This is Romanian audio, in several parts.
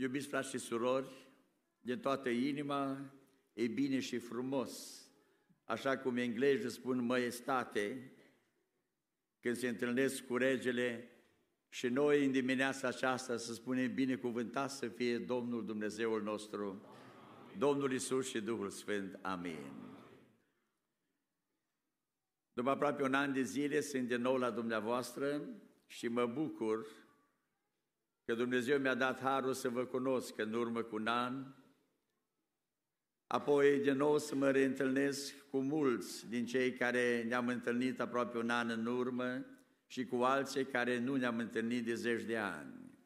Iubiți frați și surori, de toată inima, e bine și frumos, așa cum englezii spun măestate, când se întâlnesc cu regele și noi în dimineața aceasta să spunem binecuvântat să fie Domnul Dumnezeul nostru, Domnul Isus și Duhul Sfânt. Amin. După aproape un an de zile sunt din nou la dumneavoastră și mă bucur că Dumnezeu mi-a dat harul să vă cunosc în urmă cu un an, apoi de nou să mă reîntâlnesc cu mulți din cei care ne-am întâlnit aproape un an în urmă și cu alții care nu ne-am întâlnit de zeci de ani.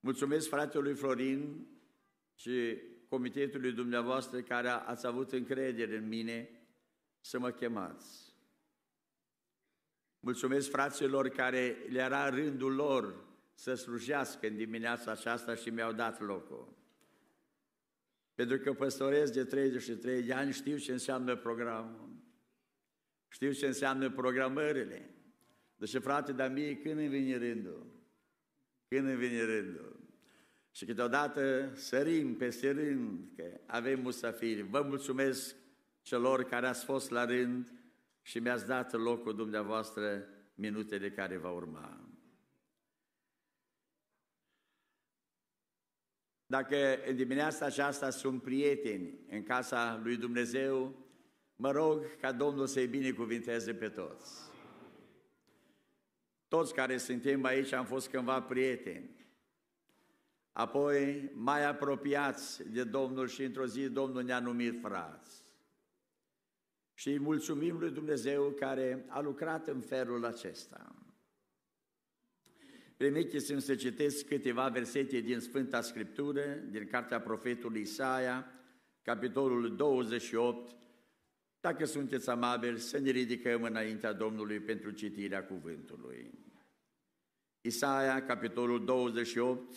Mulțumesc fratelui Florin și comitetului dumneavoastră care ați avut încredere în mine să mă chemați. Mulțumesc fraților care le era rândul lor să slujească în dimineața aceasta și mi-au dat locul. Pentru că păstorez de 33 de ani, știu ce înseamnă programul. Știu ce înseamnă programările. Deci, frate, dar mie când îmi vine rândul? Când îmi vine rândul? Și câteodată sărim peste rând, că avem musafiri. Vă mulțumesc celor care ați fost la rând și mi-ați dat locul dumneavoastră minutele care va urma. Dacă în dimineața aceasta sunt prieteni în casa lui Dumnezeu, mă rog ca Domnul să-i binecuvinteze pe toți. Toți care suntem aici am fost cândva prieteni. Apoi mai apropiați de Domnul și într-o zi Domnul ne-a numit frați. Și îi mulțumim lui Dumnezeu care a lucrat în felul acesta. Permiteți-mi să citesc câteva versete din Sfânta Scriptură, din cartea profetului Isaia, capitolul 28. Dacă sunteți amabili, să ne ridicăm înaintea Domnului pentru citirea cuvântului. Isaia, capitolul 28,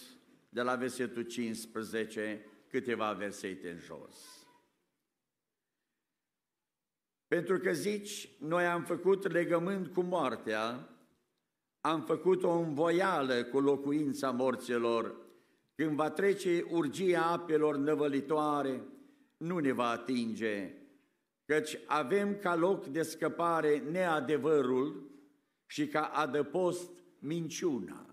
de la versetul 15, câteva versete în jos. Pentru că zici, noi am făcut legământ cu moartea, am făcut o învoială cu locuința morților, când va trece urgia apelor năvălitoare, nu ne va atinge, căci avem ca loc de scăpare neadevărul și ca adăpost minciuna.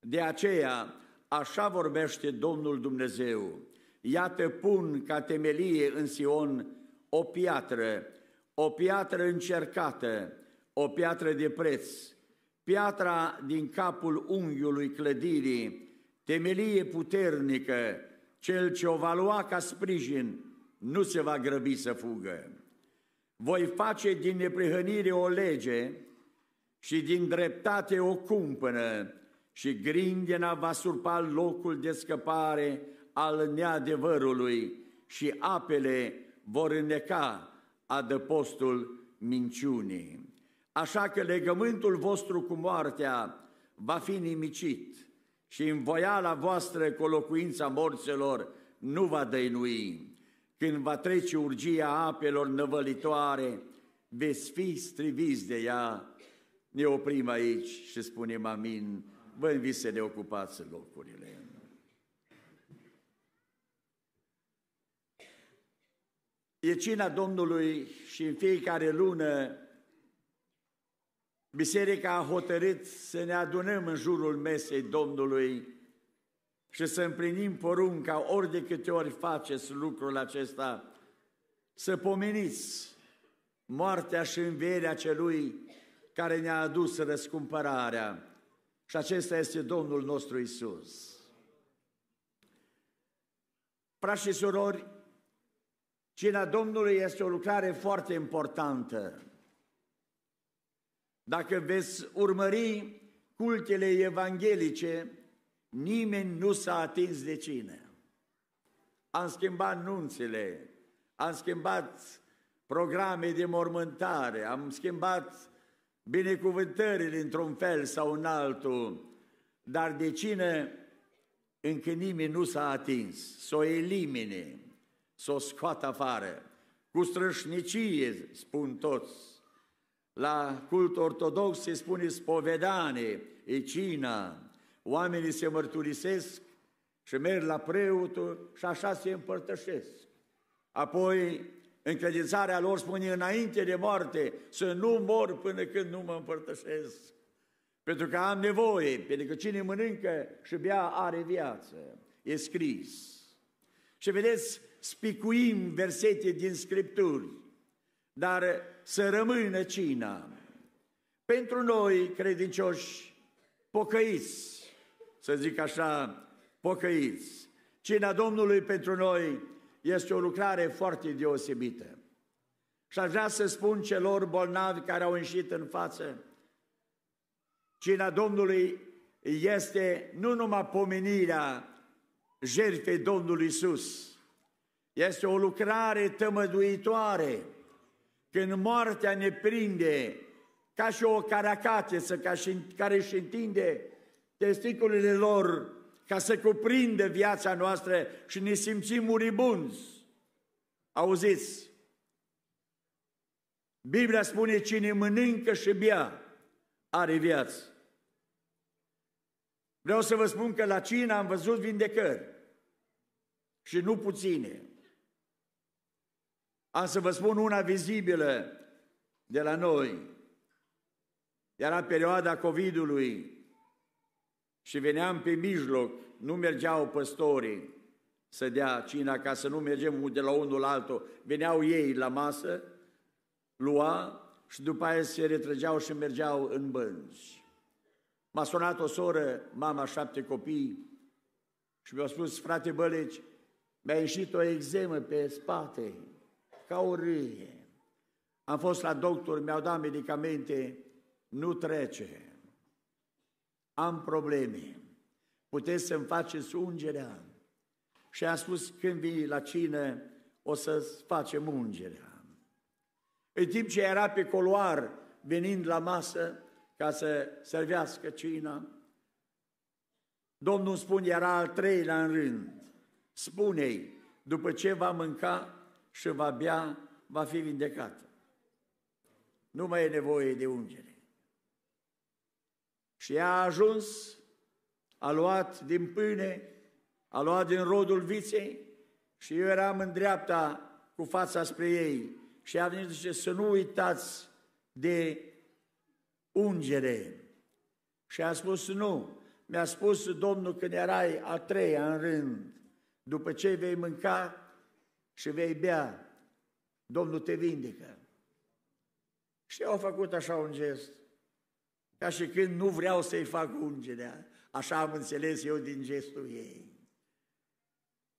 De aceea, așa vorbește Domnul Dumnezeu, iată pun ca temelie în Sion o piatră, o piatră încercată, o piatră de preț, piatra din capul unghiului clădirii, temelie puternică, cel ce o va lua ca sprijin, nu se va grăbi să fugă. Voi face din neprihănire o lege și din dreptate o cumpănă și grindena va surpa locul de scăpare al neadevărului și apele vor înneca adăpostul minciunii. Așa că legământul vostru cu moartea va fi nimicit și în voiala voastră cu locuința morților nu va dăinui. Când va trece urgia apelor năvălitoare, veți fi striviți de ea. Ne oprim aici și spunem amin. Vă invit să ne ocupați locurile. E cina Domnului și în fiecare lună Biserica a hotărât să ne adunăm în jurul mesei Domnului și să împlinim porunca ori de câte ori faceți lucrul acesta, să pomeniți moartea și învierea celui care ne-a adus răscumpărarea. Și acesta este Domnul nostru Isus. Frați și surori, cina Domnului este o lucrare foarte importantă. Dacă veți urmări cultele evanghelice, nimeni nu s-a atins de cine. Am schimbat nunțele, am schimbat programe de mormântare, am schimbat binecuvântările într-un fel sau în altul, dar de cine încă nimeni nu s-a atins, să o elimine, să o scoată afară. Cu strășnicie, spun toți, la cult ortodox se spune spovedane, e cina, oamenii se mărturisesc și merg la preotul și așa se împărtășesc. Apoi, încredințarea lor spune înainte de moarte să nu mor până când nu mă împărtășesc. Pentru că am nevoie, pentru că cine mănâncă și bea are viață. E scris. Și vedeți, spicuim versete din Scripturi, dar să rămână cina. Pentru noi, credincioși, pocăiți, să zic așa, pocăiți. Cina Domnului pentru noi este o lucrare foarte deosebită. Și aș vrea să spun celor bolnavi care au ieșit în față, cina Domnului este nu numai pomenirea jertfei Domnului Isus, este o lucrare tămăduitoare. Când moartea ne prinde ca și o caracatiță ca și, care își întinde testiculele lor ca să cuprindă viața noastră și ne simțim muribunzi. Auziți? Biblia spune, cine mănâncă și bea are viață. Vreau să vă spun că la cină am văzut vindecări și nu puține. Am să vă spun una vizibilă de la noi. Era perioada COVID-ului și veneam pe mijloc, nu mergeau păstorii să dea cina ca să nu mergem de la unul la altul. Veneau ei la masă, lua și după aia se retrăgeau și mergeau în bănci. M-a sunat o soră, mama șapte copii, și mi-a spus, frate Băleci, mi-a ieșit o exemă pe spate, ca o râie. Am fost la doctor, mi-au dat medicamente, nu trece. Am probleme. Puteți să-mi faceți ungerea. Și a spus, când vii la cină, o să facem ungerea. În timp ce era pe coloar, venind la masă, ca să servească cina, Domnul spune, era al treilea în rând, spune-i, după ce va mânca și va bea, va fi vindecată. Nu mai e nevoie de ungere. Și ea a ajuns, a luat din pâine, a luat din rodul viței și eu eram în dreapta cu fața spre ei și a venit și să nu uitați de ungere. Și a spus nu. Mi-a spus Domnul când erai a treia în rând, după ce vei mânca și vei bea, Domnul te vindecă. Și eu au făcut așa un gest, ca și când nu vreau să-i fac ungerea. Așa am înțeles eu din gestul ei.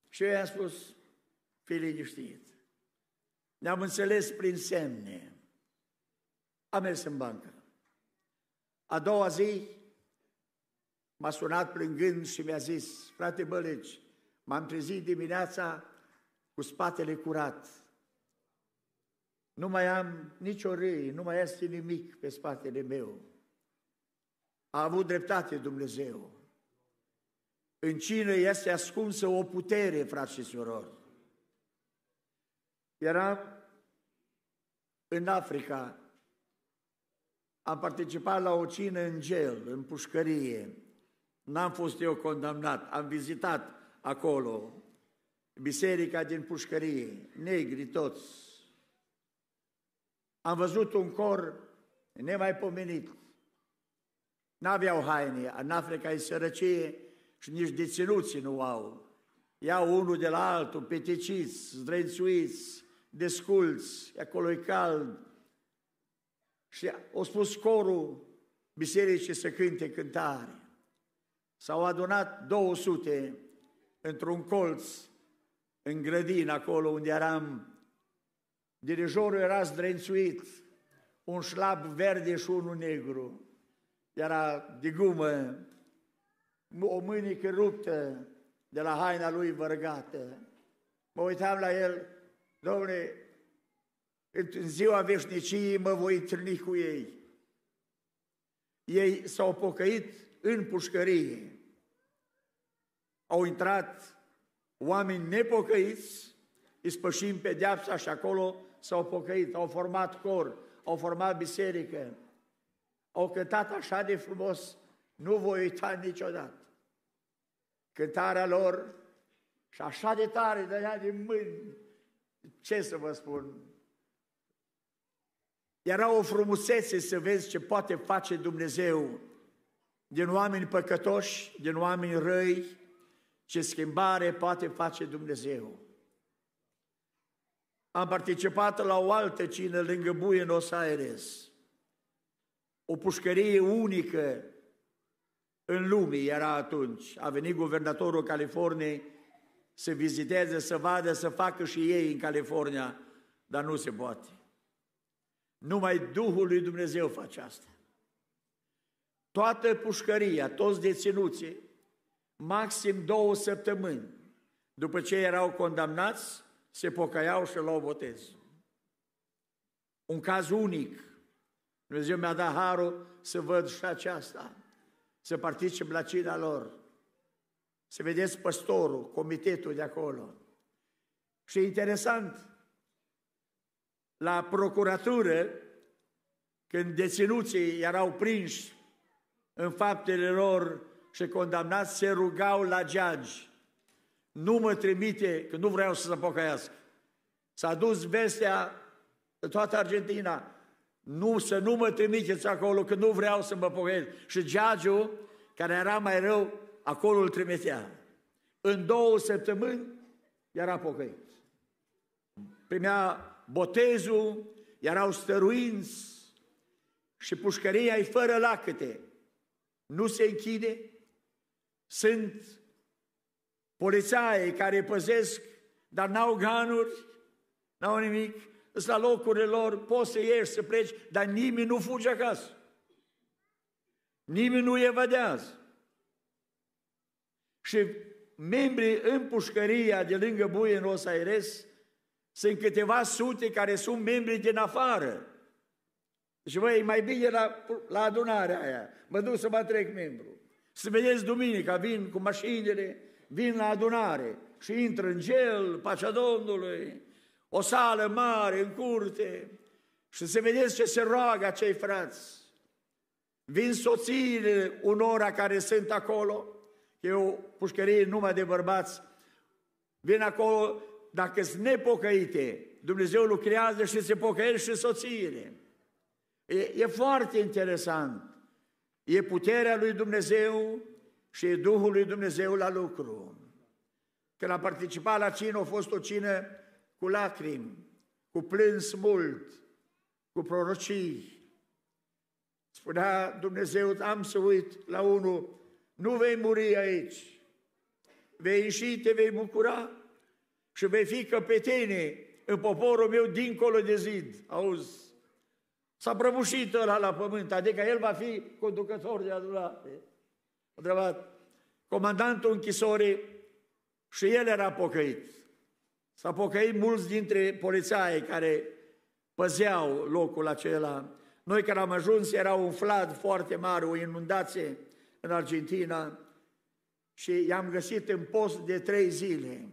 Și eu i-am spus, fii liniștit. Ne-am înțeles prin semne. Am mers în bancă. A doua zi m-a sunat plângând și mi-a zis, frate Băleci, m-am trezit dimineața cu spatele curat. Nu mai am nicio râie, nu mai este nimic pe spatele meu. A avut dreptate Dumnezeu. În cine este ascunsă o putere, frați și surori. Eram în Africa, am participat la o cină în gel, în pușcărie. N-am fost eu condamnat, am vizitat acolo biserica din pușcărie, negri toți. Am văzut un cor nemaipomenit. N-aveau haine, în Africa e sărăcie și nici deținuții nu au. Iau unul de la altul, peticiți, zdrăințuiți, desculți, acolo e cald. Și au spus corul bisericii să cânte cântare. S-au adunat 200 într-un colț în grădină, acolo unde eram. Dirijorul era zdrențuit, un șlap verde și unul negru. Era de gumă, o mânică ruptă de la haina lui vărgată. Mă uitam la el, domne, în ziua veșniciei mă voi întâlni cu ei. Ei s-au pocăit în pușcărie. Au intrat oameni nepocăiți, ispășim pedeapsa și acolo s-au pocăit, au format cor, au format biserică, au cântat așa de frumos Nu voi uita niciodată. Cântarea lor și așa de tare dădea din mâini. Ce să vă spun? Era o frumusețe să vezi ce poate face Dumnezeu din oameni păcătoși, din oameni răi, ce schimbare poate face Dumnezeu. Am participat la o altă cină lângă Buenos Aires. O pușcărie unică în lume era atunci. A venit guvernatorul Californiei să viziteze, să vadă, să facă și ei în California, dar nu se poate. Numai Duhul lui Dumnezeu face asta. Toată pușcăria, toți deținuții, maxim două săptămâni, după ce erau condamnați, se pocăiau și luau botez. Un caz unic. Dumnezeu mi-a dat harul să văd și aceasta, să particip la cina lor, să vedeți păstorul, comitetul de acolo. Și interesant, la procuratură, când deținuții erau prinși în faptele lor și condamnați, se rugau la geagi. Nu mă trimite, că nu vreau să se pocăiască. S-a dus vestea de toată Argentina, nu, să nu mă trimiteți acolo, că nu vreau să mă pocăiesc. Și geagiul, care era mai rău, acolo îl trimitea. În două săptămâni era pocăit. Primea botezul, erau stăruinți și pușcăria e fără lacăte. Nu se închide, sunt polițai care păzesc, dar n-au ganuri, n-au nimic, sunt la locurile lor, poți să ieși, să pleci, dar nimeni nu fuge acasă. Nimeni nu evadează. Și membrii în pușcăria de lângă Buenos Aires sunt câteva sute care sunt membri din afară. Și voi, mai bine la, la adunarea aia, mă duc să mă trec membru. Să vedeți duminica, vin cu mașinile, vin la adunare și intră în gel, pacea Domnului, o sală mare în curte și să vedeți ce se roagă acei frați. Vin soțiile unora care sunt acolo, e o pușcărie numai de bărbați, vin acolo, dacă sunt nepocăite, Dumnezeu lucrează și se pocăiește și soțiile. E, e foarte interesant. E puterea lui Dumnezeu și e Duhul lui Dumnezeu la lucru. Când a participat la cină, a fost o cină cu lacrimi, cu plâns mult, cu prorocii. Spunea Dumnezeu, am să uit la unul, nu vei muri aici, vei ieși, te vei bucura și vei fi căpetenie în poporul meu dincolo de zid. Auzi, S-a prăbușit ăla la pământ, adică el va fi conducător de adunare. A întrebat comandantul închisorii și el era pocăit. S-a pocăit mulți dintre polițai care păzeau locul acela. Noi care am ajuns era un flad foarte mare, o inundație în Argentina și i-am găsit în post de trei zile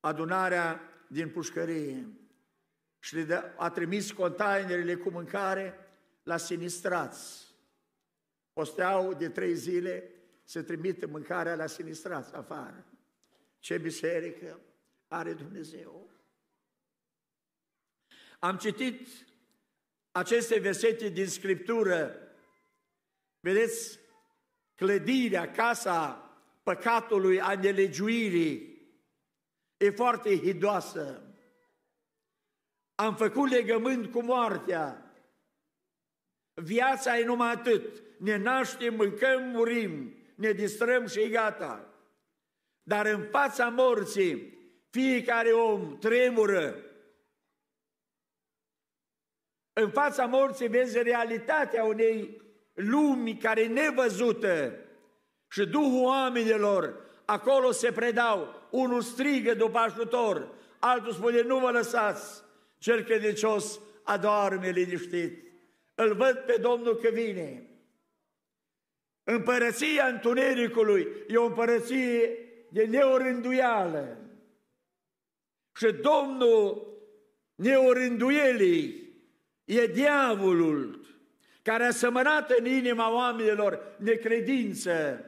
adunarea din pușcărie și le a trimis containerele cu mâncare la sinistrați. Posteau de trei zile să trimite mâncarea la sinistrați afară. Ce biserică are Dumnezeu! Am citit aceste versete din Scriptură. Vedeți, clădirea, casa păcatului, a nelegiuirii, e foarte hidoasă. Am făcut legământ cu moartea. Viața e numai atât. Ne naștem, mâncăm, murim, ne distrăm și gata. Dar în fața morții, fiecare om tremură. În fața morții vezi realitatea unei lumi care e nevăzută și Duhul oamenilor acolo se predau. Unul strigă după ajutor, altul spune nu vă lăsați, cel credincios adorme liniștit. Îl văd pe Domnul că vine. Împărăția întunericului e o împărăție de neorânduială. Și Domnul neorânduielii e diavolul care a sămănat în inima oamenilor necredință,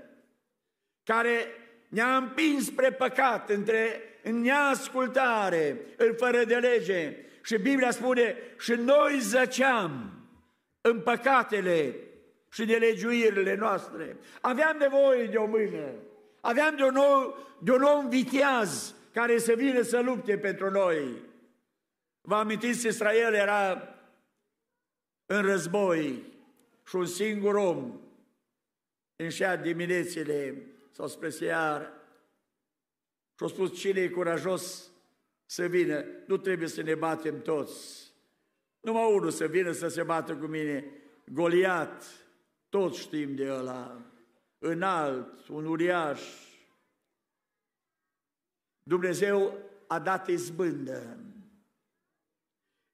care ne-a împins spre păcat, între, în neascultare, în fără de lege. Și Biblia spune, și noi zăceam în păcatele și de legiuirile noastre. Aveam nevoie de o mână, aveam de un, nou, de un om viteaz care să vină să lupte pentru noi. Vă amintiți, Israel era în război și un singur om înșea diminețile sau spre seară și a spus cine e curajos să vină, nu trebuie să ne batem toți. Numai unul să vină să se bată cu mine, Goliat, toți știm de ăla, înalt, un uriaș. Dumnezeu a dat izbândă.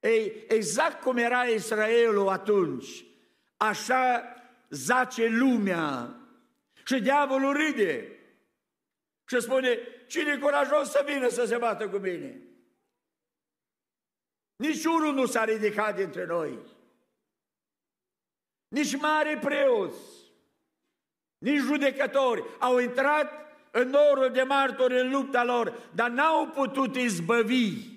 Ei, exact cum era Israelul atunci, așa zace lumea și diavolul râde și spune, cine e curajos să vină să se bată cu mine? Nici unul nu s-a ridicat dintre noi. Nici mare preoți, nici judecători au intrat în norul de martori în lupta lor, dar n-au putut izbăvi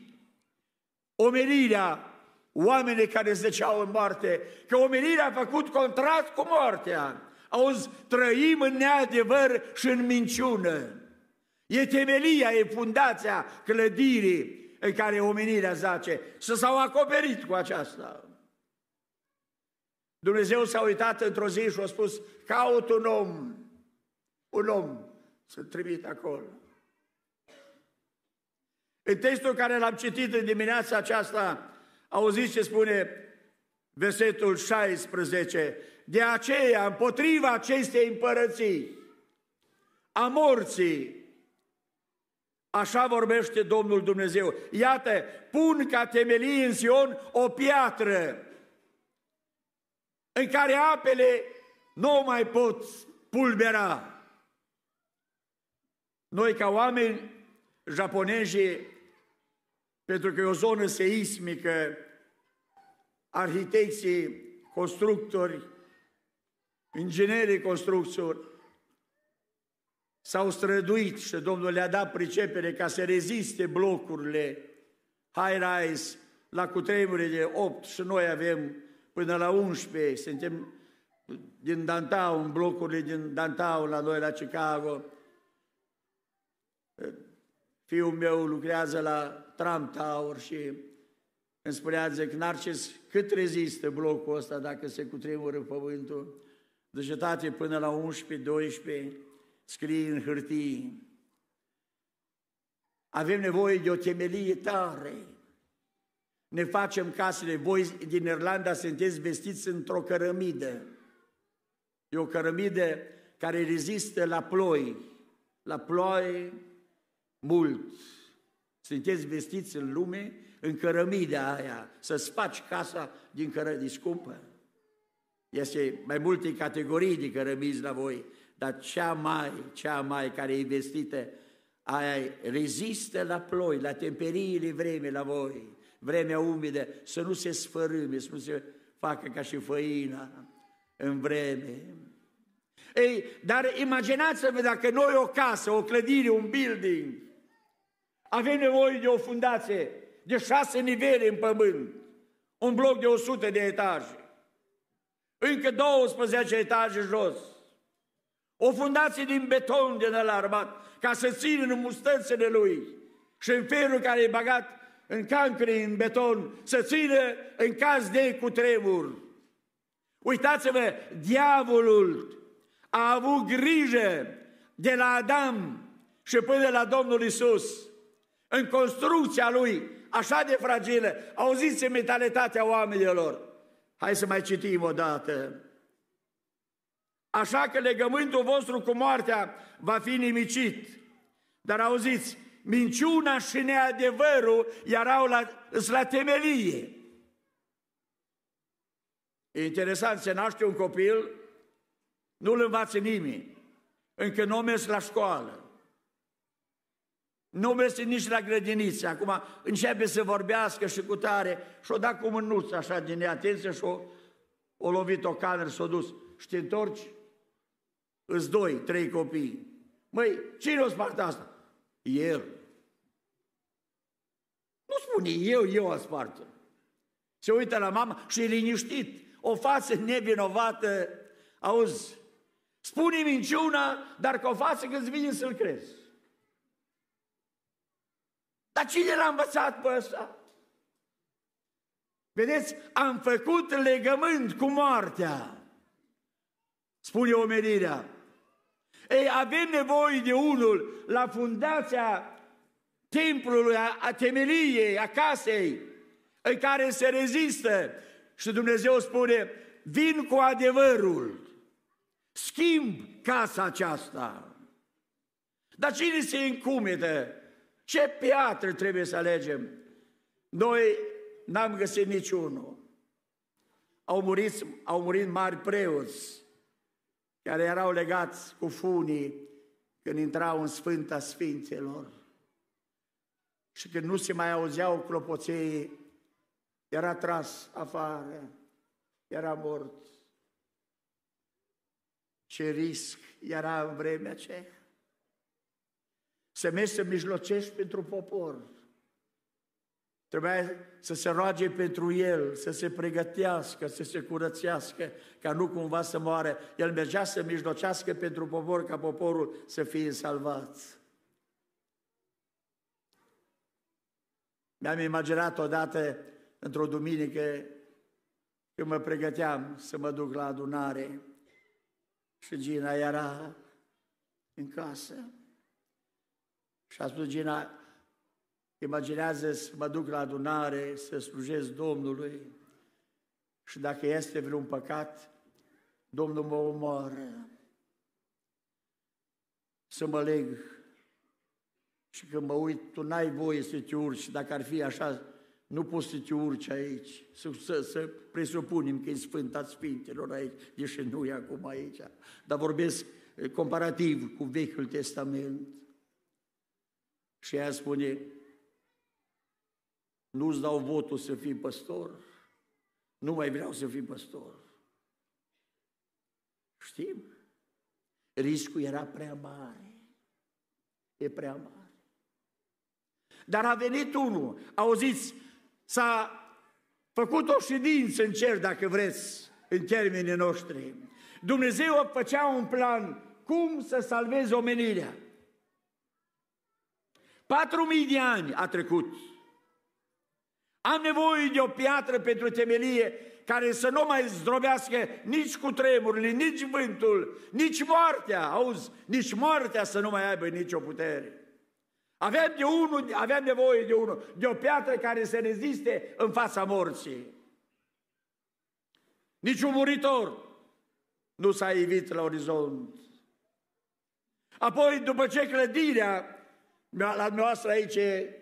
omenirea oamenii care zăceau în moarte, că omenirea a făcut contract cu moartea. Auzi, trăim în neadevăr și în minciună. E temelia, e fundația clădirii în care omenirea zace. Să s-au acoperit cu aceasta. Dumnezeu s-a uitat într-o zi și a spus, caut un om, un om să trimit acolo. În textul care l-am citit în dimineața aceasta, auziți ce spune versetul 16, de aceea, împotriva acestei împărății, a morții, Așa vorbește Domnul Dumnezeu. Iată, pun ca temelie în Sion o piatră în care apele nu mai pot pulbera. Noi ca oameni japonezi, pentru că e o zonă seismică, arhitecții, constructori, inginerii constructori, s-au străduit și Domnul le-a dat pricepere ca să reziste blocurile high-rise la cutremure de 8 și noi avem până la 11, suntem din Downtown, blocurile din Downtown la noi la Chicago. Fiul meu lucrează la Trump Tower și îmi spunea, zic, Narcis, cât rezistă blocul ăsta dacă se cutremură pământul? Deci, tate, până la 11, 12, scrie în hârtie. Avem nevoie de o temelie tare. Ne facem casele. Voi din Irlanda sunteți vestiți într-o cărămidă. E o cărămidă care rezistă la ploi. La ploi mult. Sunteți vestiți în lume, în cărămida aia, să-ți faci casa din cărămidă scumpă. Este mai multe categorii de cărămizi la voi dar cea mai, cea mai care e vestită, aia rezistă la ploi, la temperiile vreme la voi, vremea umidă, să nu se sfărâme, să nu se facă ca și făina în vreme. Ei, dar imaginați-vă dacă noi o casă, o clădire, un building, avem nevoie de o fundație de șase nivele în pământ, un bloc de 100 de etaje, încă 12 etaje jos, o fundație din beton din alarmat, ca să țină în mustățile lui și în ferul care e bagat în cancre, în beton, să țină în caz de cutremur. Uitați-vă, diavolul a avut grijă de la Adam și până la Domnul Isus, în construcția lui, așa de fragilă, auziți mentalitatea oamenilor. Hai să mai citim o dată. Așa că legământul vostru cu moartea va fi nimicit. Dar auziți, minciuna și neadevărul erau la, la temelie. E interesant, se naște un copil, nu-l învață nimeni, încă nu mers la școală, nu merge nici la grădiniță. Acum începe să vorbească și cu tare și o da cu mânuță așa din neatență și o o lovit o cameră, s-a dus. Și te întorci, îți doi, trei copii. Măi, cine o spart asta? El. Nu spune eu, eu o spart. Se uită la mama și e liniștit. O față nevinovată, auzi, spune minciuna, dar cu o față când îți vine să-l crezi. Dar cine l-a învățat pe ăsta? Vedeți, am făcut legământ cu moartea, spune omenirea. Ei, avem nevoie de unul la fundația templului, a, a temeliei, a casei, în care se rezistă. Și Dumnezeu spune, vin cu adevărul, schimb casa aceasta. Dar cine se încumete? Ce piatră trebuie să alegem? Noi n-am găsit niciunul. Au murit, au murit mari preoți care erau legați cu funii când intrau în Sfânta Sfinților. Și când nu se mai auzeau clopoței, era tras afară, era mort. Ce risc era în vremea aceea. Să mergi să mijlocești pentru popor. Trebuia să se roage pentru el, să se pregătească, să se curățească, ca nu cumva să moare. El mergea să mijlocească pentru popor, ca poporul să fie salvat. Mi-am imaginat odată, într-o duminică, când mă pregăteam să mă duc la adunare și Gina era în casă. Și a spus Gina, imaginează să mă duc la adunare, să slujesc Domnului și dacă este vreun păcat, Domnul mă omoară. Să mă leg și când mă uit, tu n-ai voie să te urci, dacă ar fi așa, nu poți să te urci aici, să, să, să presupunem că e Sfânta Sfintelor aici, deși nu e acum aici, dar vorbesc eh, comparativ cu Vechiul Testament. Și ea spune, nu-ți dau votul să fii păstor, nu mai vreau să fii păstor. Știm? Riscul era prea mare. E prea mare. Dar a venit unul, auziți, s-a făcut o ședință în cer, dacă vreți, în termenii noștri. Dumnezeu făcea un plan cum să salveze omenirea. Patru mii de ani a trecut. Am nevoie de o piatră pentru temelie care să nu mai zdrobească nici cu tremurile, nici vântul, nici moartea, auzi, nici moartea să nu mai aibă nicio putere. Aveam, de unul, aveam nevoie de unul, de o piatră care să reziste în fața morții. Niciun muritor nu s-a evit la orizont. Apoi, după ce clădirea, la noastră aici e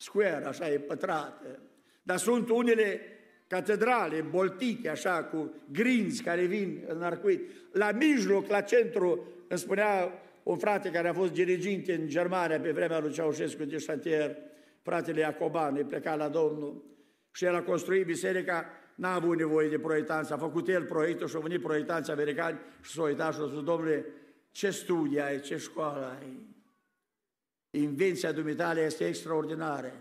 square, așa e pătrată, dar sunt unele catedrale boltiche, așa, cu grinzi care vin în arcuit. La mijloc, la centru, îmi spunea un frate care a fost dirigint în Germania pe vremea lui Ceaușescu de șantier, fratele Iacoban, e plecat la Domnul și el a construit biserica, n-a avut nevoie de proiectanță, a făcut el proiectul și au venit proiectanți americani și s-au uitat și au spus, domnule, ce studii ai, ce școală ai? Invenția dumitale este extraordinară.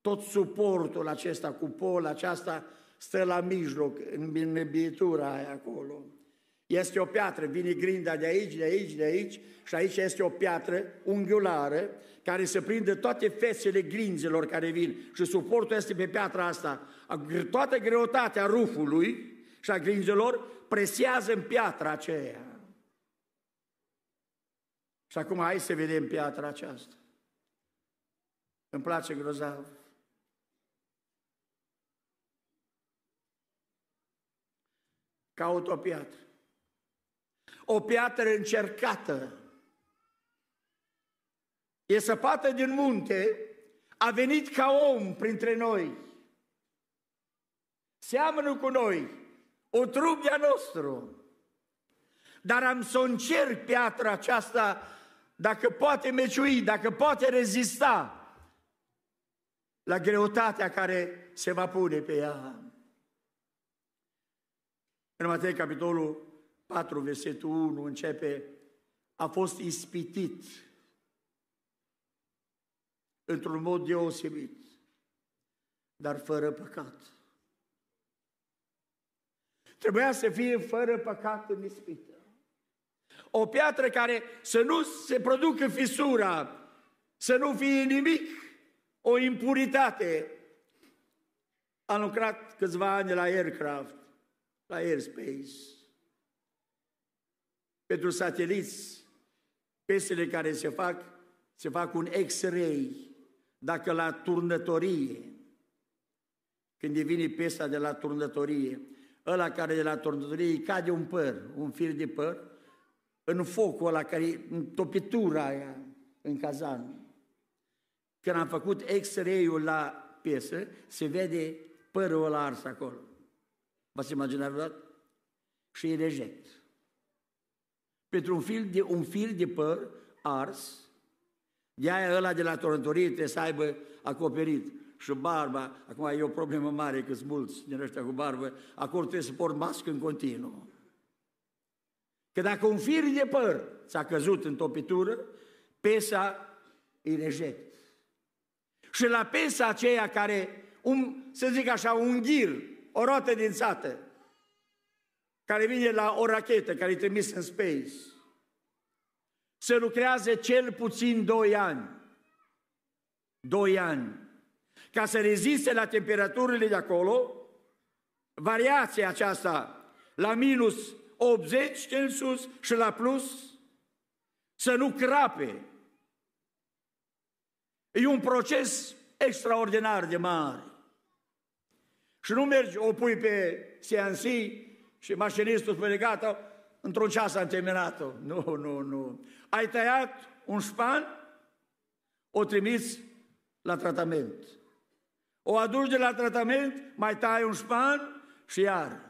Tot suportul acesta, cu pol aceasta, stă la mijloc, în binebitura aia acolo. Este o piatră, vine grinda de aici, de aici, de aici și aici este o piatră unghiulară care se prinde toate fețele grinzelor care vin și suportul este pe piatra asta. Toată greutatea rufului și a grinzelor presează în piatra aceea. Și acum hai să vedem piatra aceasta. Îmi place grozav. Caut o piatră. O piatră încercată. E săpată din munte, a venit ca om printre noi. Seamănă cu noi, o trup de-a nostru. Dar am să încerc piatra aceasta dacă poate meciui, dacă poate rezista la greutatea care se va pune pe ea. În Matei, capitolul 4, versetul 1, începe, a fost ispitit într-un mod deosebit, dar fără păcat. Trebuia să fie fără păcat în ispită. O piatră care să nu se producă fisura, să nu fie nimic, o impuritate. Am lucrat câțiva ani la aircraft, la airspace. Pentru sateliți, pesele care se fac, se fac un X-ray. Dacă la turnătorie, când devine pesa de la turnătorie, ăla care de la turnătorie îi cade un păr, un fir de păr, în focul ăla, care, în topitura aia, în cazan. Când am făcut X-ray-ul la piesă, se vede părul ăla ars acolo. V-ați imaginat vreodată? Și e reject. Pentru un fir de, un fir de păr ars, de aia ăla de la torătorie trebuie să aibă acoperit și barba, acum e o problemă mare că sunt mulți din ăștia cu barbă, acolo trebuie să port mască în continuu. Că dacă un fir de păr ți-a căzut în topitură, pesa îi reject. Și la pesa aceea care, un, să zic așa, un ghir, o roată dințată, care vine la o rachetă care e trimis în space, se lucrează cel puțin 2 ani. 2 ani. Ca să reziste la temperaturile de acolo, variația aceasta la minus 80 Celsius și la plus să nu crape. E un proces extraordinar de mare. Și nu mergi, o pui pe CNC și mașinistul spune, gata, într-un ceas am terminat-o. Nu, nu, nu. Ai tăiat un șpan, o trimis la tratament. O aduci de la tratament, mai tai un șpan și iar.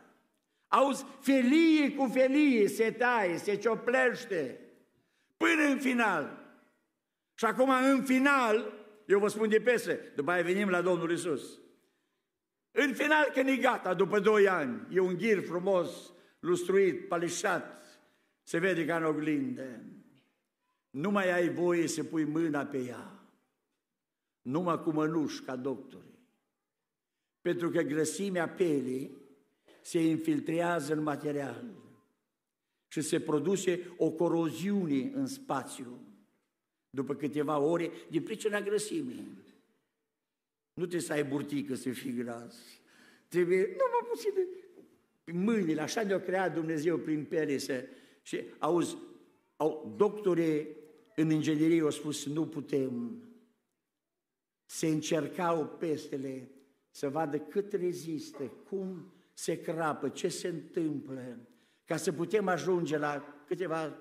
Auzi, felie cu felie se taie, se cioplește, până în final. Și acum, în final, eu vă spun de pese, după aia venim la Domnul Isus. În final, când e gata, după doi ani, e un ghir frumos, lustruit, palișat, se vede ca în oglindă. Nu mai ai voie să pui mâna pe ea, numai cu mănuși ca doctorii. Pentru că grăsimea pelii se infiltrează în material și se produce o coroziune în spațiu după câteva ore din pricina grăsimii. Nu trebuie să ai burtică să fii gras. Trebuie, nu mă puțin de mâinile, așa ne-a creat Dumnezeu prin pele să... Și auzi, au, doctorii în inginerie au spus, nu putem. Se încercau pestele să vadă cât rezistă, cum se crapă, ce se întâmplă, ca să putem ajunge la câteva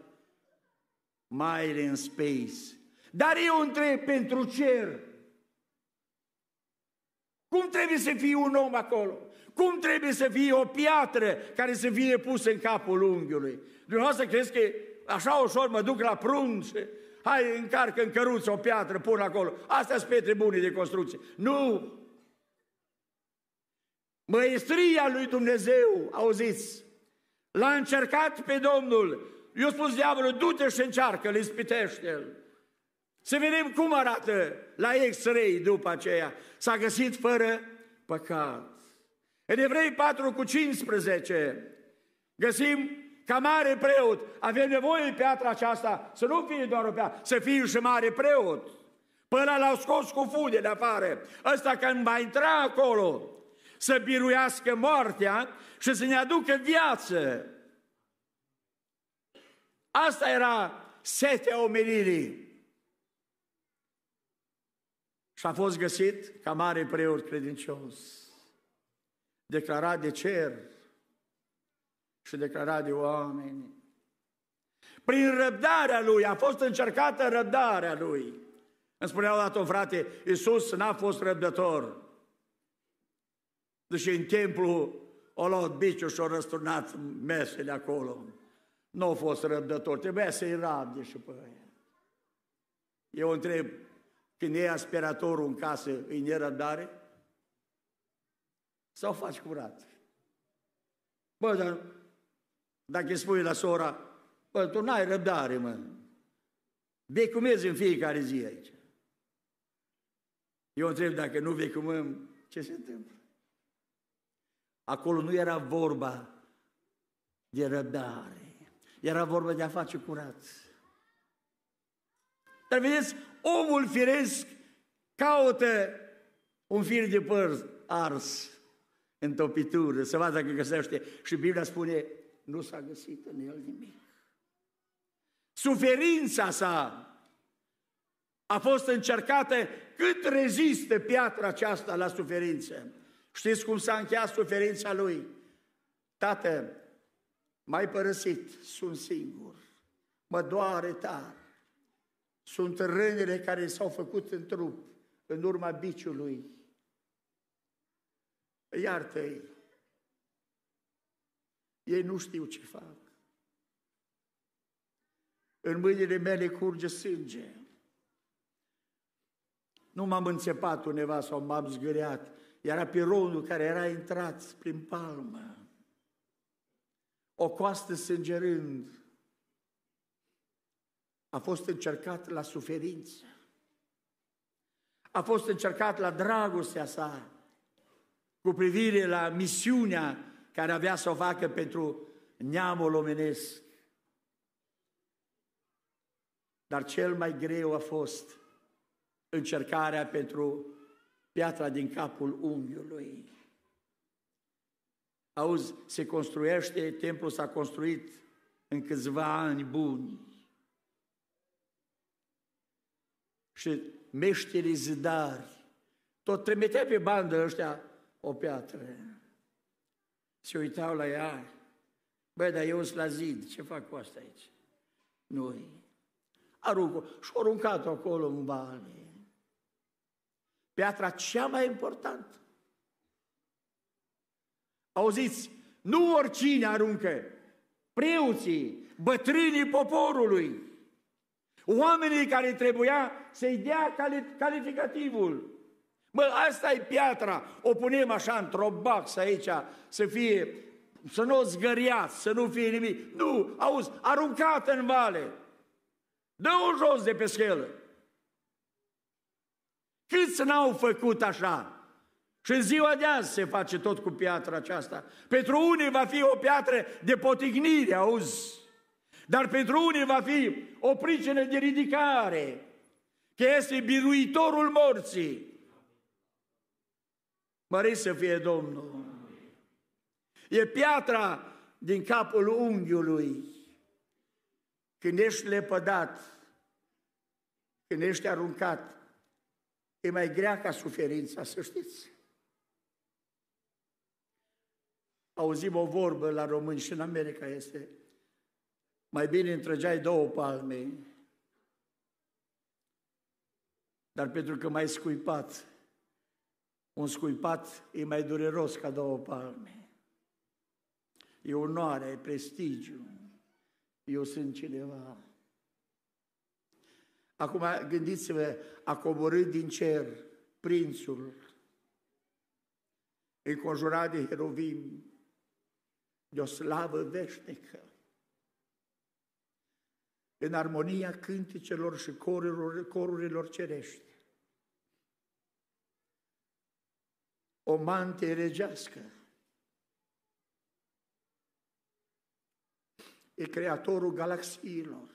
maile în space. Dar eu întreb pentru cer, cum trebuie să fie un om acolo? Cum trebuie să fie o piatră care să fie pusă în capul unghiului? Dumneavoastră crezi că așa ușor mă duc la prunc și hai încarcă în căruță o piatră, pun acolo. Astea sunt pietre bune de construcție. Nu! Măestria lui Dumnezeu, auziți, l-a încercat pe Domnul. Eu spus diavolul, du-te și încearcă, îl ispitește-l. Să vedem cum arată la X-ray după aceea. S-a găsit fără păcat. În Evrei 4 cu 15 găsim ca mare preot, avem nevoie piatra aceasta să nu fie doar o piatră, să fie și mare preot. Până l-au scos cu fudele afară. Ăsta când va intra acolo, să biruiască moartea și să ne aducă viață. Asta era setea omenirii. Și a fost găsit ca mare preot credincios, declarat de cer și declarat de oameni. Prin răbdarea lui, a fost încercată răbdarea lui. Îmi spunea odată un frate, Iisus n-a fost răbdător. Deși în templu o luat biciul și o răsturnat mesele acolo. Nu a fost răbdător, trebuia să-i rabde și pe aia. Eu întreb, când e aspiratorul în casă, îi nerăbdare? Sau faci curat? Bă, dar dacă îi spui la sora, bă, tu n-ai răbdare, mă. Becumezi în fiecare zi aici. Eu întreb dacă nu vecumăm, ce se întâmplă? Acolo nu era vorba de răbdare, era vorba de a face curat. Dar vedeți, omul firesc caută un fir de păr ars în topitură, să vadă dacă găsește. Și Biblia spune, nu s-a găsit în el nimic. Suferința sa a fost încercată cât rezistă piatra aceasta la suferință. Știți cum s-a încheiat suferința lui? Tată, mai părăsit, sunt singur, mă doare tare. Sunt rănile care s-au făcut în trup, în urma biciului. Iartă-i. Ei nu știu ce fac. În mâinile mele curge sânge. Nu m-am înțepat undeva sau m-am zgâriat. Era pironul care era intrat prin palmă. O coastă sângerând. A fost încercat la suferință. A fost încercat la dragostea sa cu privire la misiunea care avea să o facă pentru neamul omenesc. Dar cel mai greu a fost încercarea pentru piatra din capul unghiului. Auzi, se construiește, templul s-a construit în câțiva ani buni. Și meșterii zidari, tot trimitea pe bandă ăștia o piatră. Se uitau la ea. Băi, dar eu sunt la zid, ce fac cu asta aici? Noi. Aruncă. Și-au aruncat acolo în vale. Piatra cea mai importantă. Auziți, nu oricine aruncă. Preoții, bătrânii poporului, oamenii care trebuia să-i dea calificativul. Bă, asta e piatra, o punem așa într-o baxă aici, să fie, să nu o zgăriați, să nu fie nimic. Nu, auzi, aruncată în vale. Dă-o jos de pe schelă. Câți n-au făcut așa? Și în ziua de azi se face tot cu piatra aceasta. Pentru unii va fi o piatră de potignire, auzi? Dar pentru unii va fi o pricină de ridicare, că este biruitorul morții. Mări să fie Domnul. E piatra din capul unghiului. Când ești lepădat, când ești aruncat, e mai grea ca suferința, să știți. Auzim o vorbă la români și în America este mai bine întrăgeai două palme, dar pentru că mai scuipat, un scuipat e mai dureros ca două palme. E onoare, e prestigiu. Eu sunt cineva. Acum gândiți-vă, a coborât din cer prințul, înconjurat de herovim, de o slavă veșnică, în armonia cânticelor și corurilor, corurilor cerești. O mantie regească. E creatorul galaxiilor.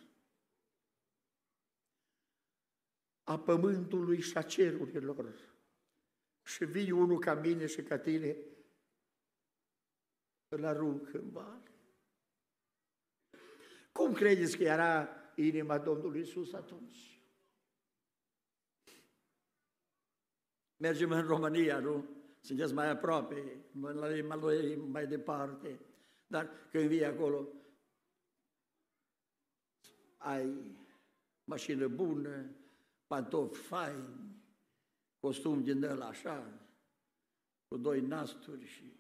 A pământului și a cerurilor. Și vii unul ca mine și ca tine, îl arunc în vale. Cum credeți că era inima Domnului Isus atunci? Mergem în România, nu? Sunteți mai aproape, mai, mai departe. Dar când vii acolo, ai mașină bună, pantofi faini, costum din ăla așa, cu doi nasturi și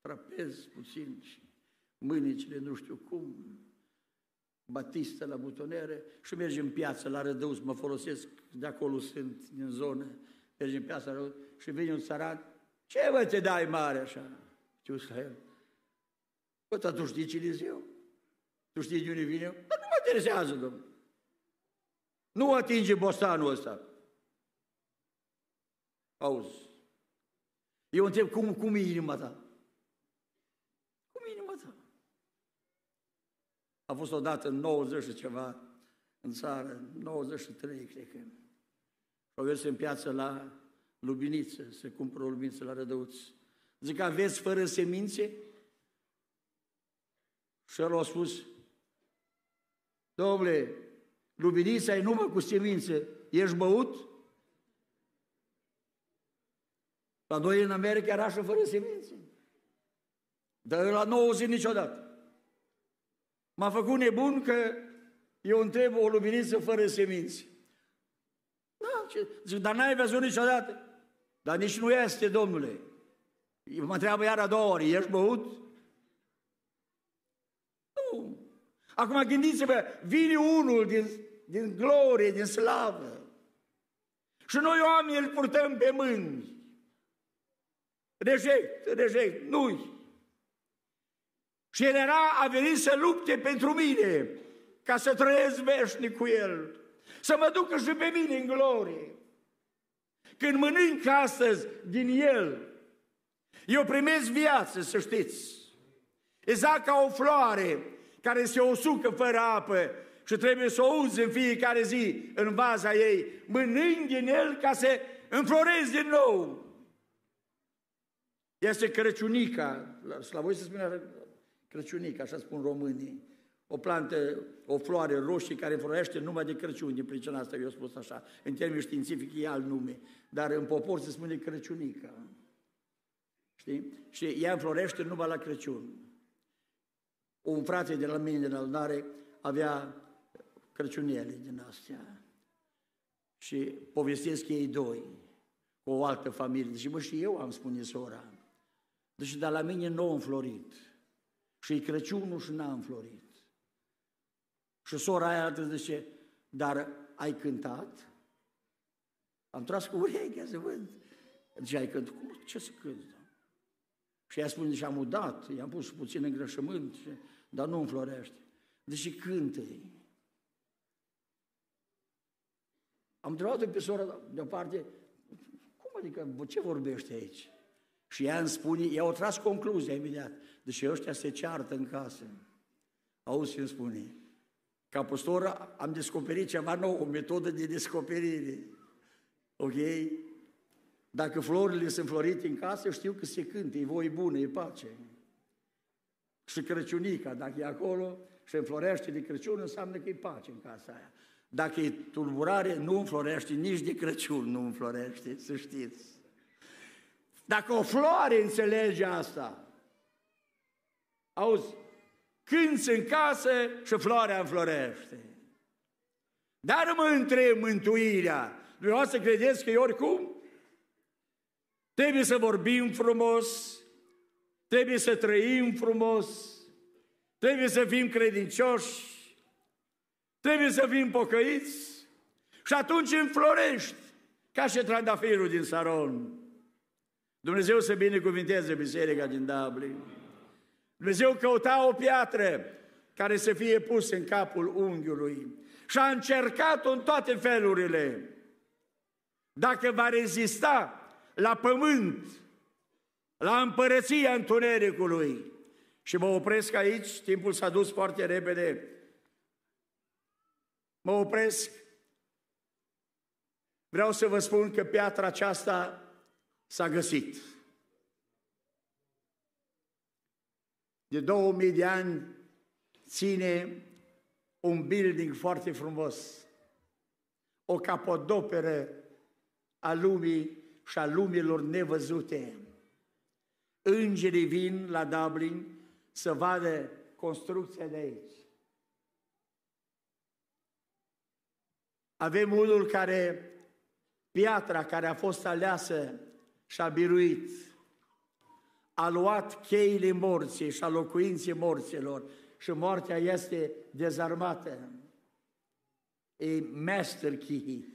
trapez puțin și mânicile nu știu cum, batistă la butonere și mergem în piață la Rădăus, mă folosesc, de acolo sunt, din zonă, mergem în piața și vine un țaran, ce vă te dai mare așa? Știu să el. Bă, dar tu știi cine eu? Tu știi de unde vine eu? Dar nu mă interesează, domnule. Nu atinge bostanul ăsta. Auzi. Eu întreb, cum, cum e inima ta? Cum e inima ta? A fost odată în 90 și ceva în țară, 93, cred că. Au mers în piață la Lubiniță, să cumpără o lubiniță la Rădăuț. Zic, aveți fără semințe? Și el a spus, domnule, lubinița e numai cu semințe, ești băut? La noi în America era și fără semințe. Dar la nu zi niciodată. M-a făcut nebun că eu întreb o luminiță fără semințe. Da, ce? Zic, dar n-ai văzut niciodată. Dar nici nu este, domnule. Mă întreabă iar a doua ori, ești băut? Nu. Acum gândiți-vă, vine unul din, din glorie, din slavă. Și noi oamenii îl purtăm pe mâini. Reject, reject, nu-i. Și el era, a venit să lupte pentru mine, ca să trăiesc veșnic cu el, să mă ducă și pe mine în glorie. Când mănânc astăzi din el, eu primesc viață, să știți. Exact ca o floare care se usucă fără apă și trebuie să o uzi în fiecare zi în vaza ei. Mănânc din el ca să înflorezi din nou. Este Crăciunica, la voi se spune Crăciunica, așa spun românii. O plantă, o floare roșie care florește numai de Crăciun, din pricina asta eu spus așa. În termeni științific e alt nume, dar în popor se spune Crăciunica. Știi? Și ea înflorește numai la Crăciun. Un frate de la mine din adunare avea crăciuniele din astea. Și povestesc ei doi, cu o altă familie. Și mă, și eu am spune sora. Deci, dar la mine nu a înflorit. Și e Crăciunul și n-a înflorit. Și sora aia zice, dar ai cântat? Am tras cu urechea să văd. Deci ai cântat? Cum? Ce să cânt? Și ea spune, și am udat, i-am pus puțin îngrășământ, dar nu înflorește. Deci cântă -i. Am întrebat-o pe sora deoparte, cum adică, ce vorbește aici? Și ea îmi spune, ea o tras concluzia imediat, deși ăștia se ceartă în casă. Auzi ce îmi spune? Ca păstor am descoperit ceva nou, o metodă de descoperire. Ok? Dacă florile sunt florite în casă, știu că se cântă, e voi bună, e pace. Și Crăciunica, dacă e acolo și înflorește de Crăciun, înseamnă că e pace în casa aia. Dacă e tulburare, nu înflorește nici de Crăciun, nu înflorește, să știți. Dacă o floare înțelege asta, auzi, cânți în casă și floarea înflorește. Dar mă întreb mântuirea, dumneavoastră credeți că e oricum? Trebuie să vorbim frumos, trebuie să trăim frumos, trebuie să fim credincioși, trebuie să fim pocăiți și atunci înflorești, ca și trandafirul din Saron. Dumnezeu să binecuvinteze biserica din Dublin. Dumnezeu căuta o piatră care să fie pusă în capul unghiului și a încercat-o în toate felurile. Dacă va rezista la pământ, la împărăția întunericului. Și mă opresc aici, timpul s-a dus foarte repede. Mă opresc. Vreau să vă spun că piatra aceasta s-a găsit. De 2000 de ani ține un building foarte frumos, o capodoperă a lumii și a lumilor nevăzute. Îngerii vin la Dublin să vadă construcția de aici. Avem unul care, piatra care a fost aleasă și a biruit, a luat cheile morții și a locuinței morților și moartea este dezarmată. E master key,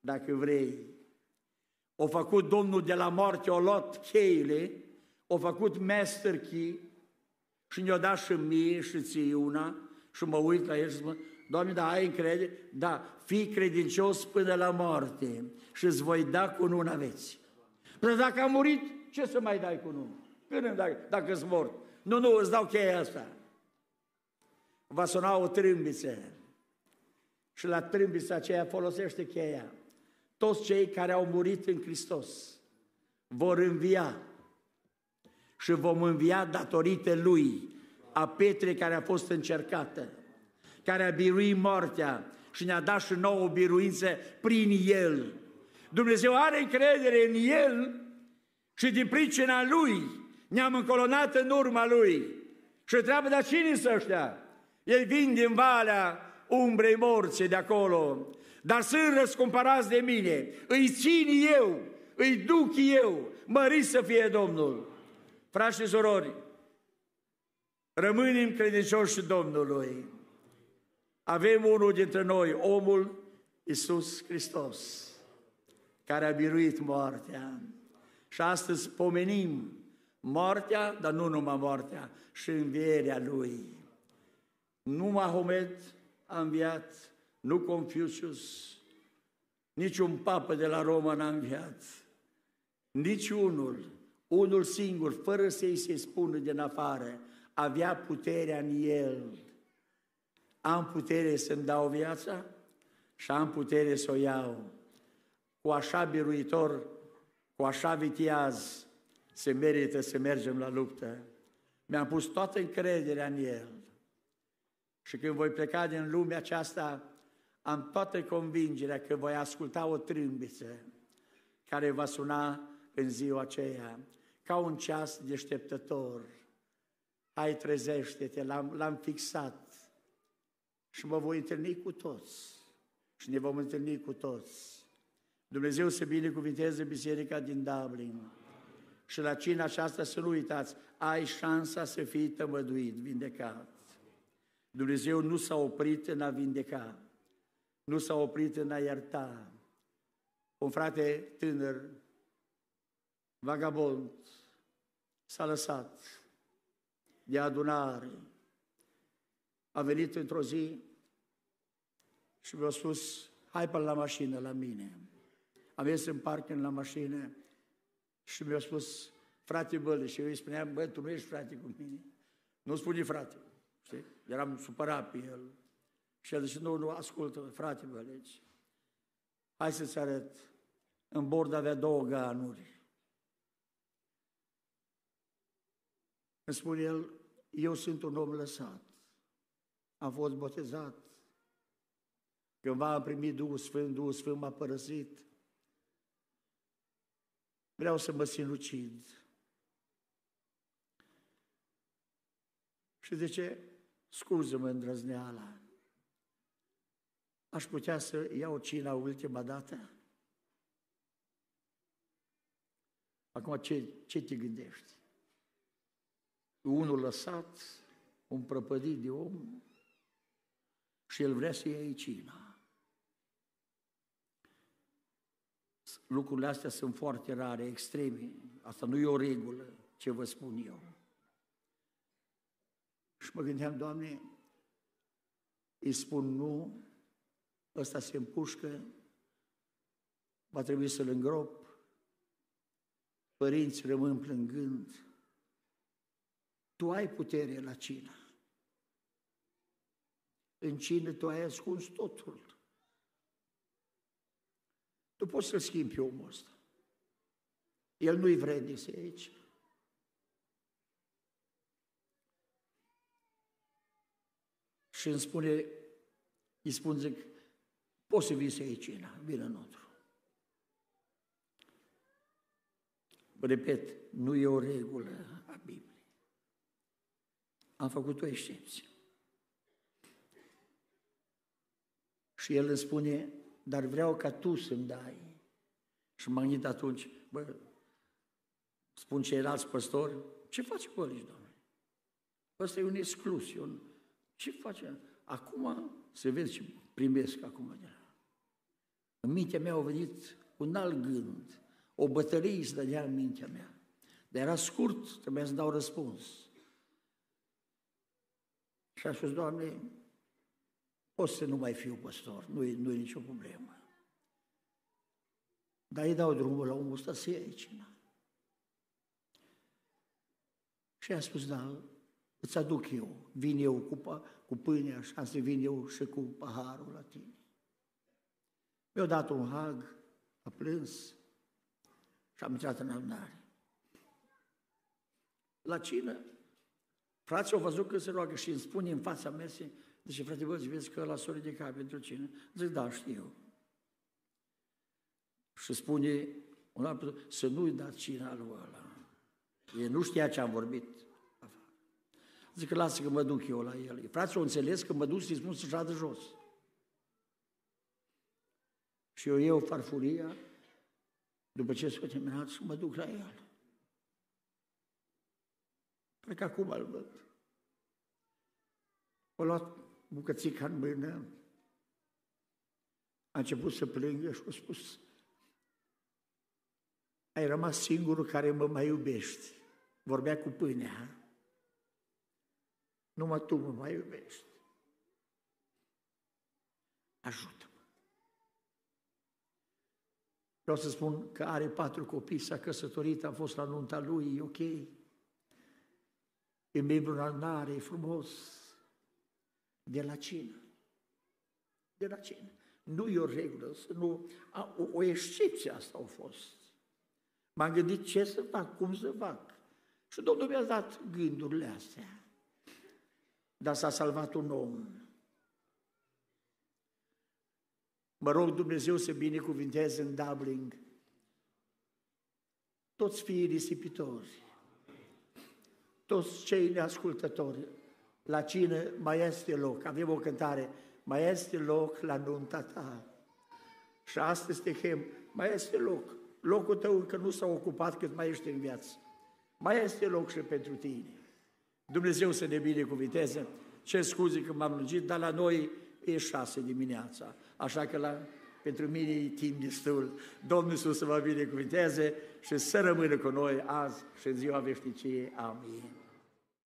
dacă vrei. O făcut Domnul de la moarte, o luat cheile, o făcut master key Și ne-o dat și mie și ție una și mă uit la el și spun, Doamne, da, ai încredere? Da, fii credincios până la moarte și îți voi da cu nu aveți. Păi dacă a murit, ce să mai dai cu nu? Când îmi dai, dacă ești mort? Nu, nu, îți dau cheia asta. Va suna o trâmbiță. Și la trâmbița aceea folosește cheia. Toți cei care au murit în Hristos vor învia și vom învia datorită Lui, a Petrei care a fost încercată, care a biruit moartea și ne-a dat și nouă biruință prin El. Dumnezeu are încredere în El și din pricina Lui ne-am încolonat în urma Lui. Și întreabă, dar cine sunt ăștia? Ei vin din valea umbrei morții de acolo, dar sunt răscumpărați de mine, îi țin eu, îi duc eu, mări să fie Domnul. Frați și surori, rămânem credincioși Domnului. Avem unul dintre noi, omul Iisus Hristos, care a biruit moartea. Și astăzi pomenim moartea, dar nu numai moartea, și învierea Lui. Nu Mahomet a înviat, nu Confucius, nici un papă de la Roma n-a înviat, nici unul, unul singur, fără să-i se spună din afară, avea puterea în el. Am putere să-mi dau viața și am putere să o iau. Cu așa biruitor, cu așa vitiaz, se merită să mergem la luptă. Mi-am pus toată încrederea în El. Și când voi pleca din lumea aceasta, am toată convingerea că voi asculta o trâmbiță care va suna în ziua aceea ca un ceas deșteptător. Hai, trezește-te, l-am, l-am fixat și mă voi întâlni cu toți și ne vom întâlni cu toți. Dumnezeu să binecuvinteze biserica din Dublin. Și la cina aceasta să nu uitați, ai șansa să fii tămăduit, vindecat. Dumnezeu nu s-a oprit în a vindeca, nu s-a oprit în a ierta. Un frate tânăr, vagabond, s-a lăsat de adunare. A venit într-o zi și mi-a spus, hai pe la mașină la mine. Am mers în parking la mașină și mi-a spus, frate Băle, și eu îi spuneam, bă, tu nu ești frate cu mine. Nu spune frate, știi? Eram supărat pe el. Și el zice, nu, nu, ascultă, frate Băleci, hai să-ți arăt. În bord avea două ganuri. Îmi spune el, eu sunt un om lăsat. Am fost botezat. Cândva am primit Duhul Sfânt, Duhul Sfânt m-a părăsit. Vreau să mă sinucid. Și de ce? Scuză-mă îndrăzneala. Aș putea să iau cina ultima dată? Acum ce, ce te gândești? unul lăsat, un prăpădit de om și el vrea să iei cina. Lucrurile astea sunt foarte rare, extreme. Asta nu e o regulă, ce vă spun eu. Și mă gândeam, Doamne, îi spun nu, ăsta se împușcă, va trebui să-l îngrop, părinți rămân plângând, tu ai putere la cină. În cină tu ai ascuns totul. Tu poți să-l schimbi pe omul ăsta. El nu-i vrednic să aici. Și îmi spune, îi spun, zic, poți să vii să iei cina, vină nostru. Repet, nu e o regulă a Bibliei am făcut o excepție. Și el îmi spune, dar vreau ca tu să-mi dai. Și m-am gândit atunci, bă, spun ceilalți păstori, ce face cu aici, Doamne? Ăsta e un exclus, un... ce face? Acum, să vezi ce primesc acum de la. În mintea mea a venit un alt gând, o bătălie se dădea în mintea mea. Dar era scurt, trebuia să dau răspuns. Și a spus, Doamne, pot să nu mai fiu păstor, nu e, nu e nicio problemă. Dar îi dau drumul la omul ăsta să iei cina. Și a spus, da, îți aduc eu, vin eu cu, cu pâinea și să vin eu și cu paharul la tine. Mi-a dat un hag, a plâns și am intrat în adunare. La cină, frații au văzut că se roagă și îmi spune în fața mesei, deci frate, vă vezi că la sori de cap pentru cină? Zic, da, știu. Și spune, un alt, să nu-i dați cina lui ăla. E nu știa ce am vorbit. Zic că lasă că mă duc eu la el. Frații au înțeles că mă duc să-i spun să de jos. Și eu iau farfuria, după ce s-a terminat, și mă duc la el. Cred că acum îl văd. O luat bucățica în mână, a început să plângă și a spus, ai rămas singurul care mă mai iubești. Vorbea cu pâinea. Numai tu mă mai iubești. Ajută-mă. Vreau să spun că are patru copii, s-a căsătorit, a fost la nunta lui, e ok. E membru în adunare, e frumos. De la cină. De la cină. Nu e o regulă, nu, o, o excepție asta a fost. M-am gândit ce să fac, cum să fac. Și Domnul mi-a dat gândurile astea. Dar s-a salvat un om. Mă rog Dumnezeu să binecuvinteze în Dublin toți fiii risipitori, toți cei neascultători. La cine mai este loc? Avem o cântare, mai este loc la nunta ta. Și astăzi te chem, mai este loc locul tău încă nu s-a ocupat cât mai ești în viață. Mai este loc și pentru tine. Dumnezeu să ne binecuvinteze. Ce scuze că m-am lungit, dar la noi e șase dimineața. Așa că la, pentru mine e timp destul. Domnul Iisus să vă binecuvinteze și să rămână cu noi azi și în ziua veșniciei. Amin.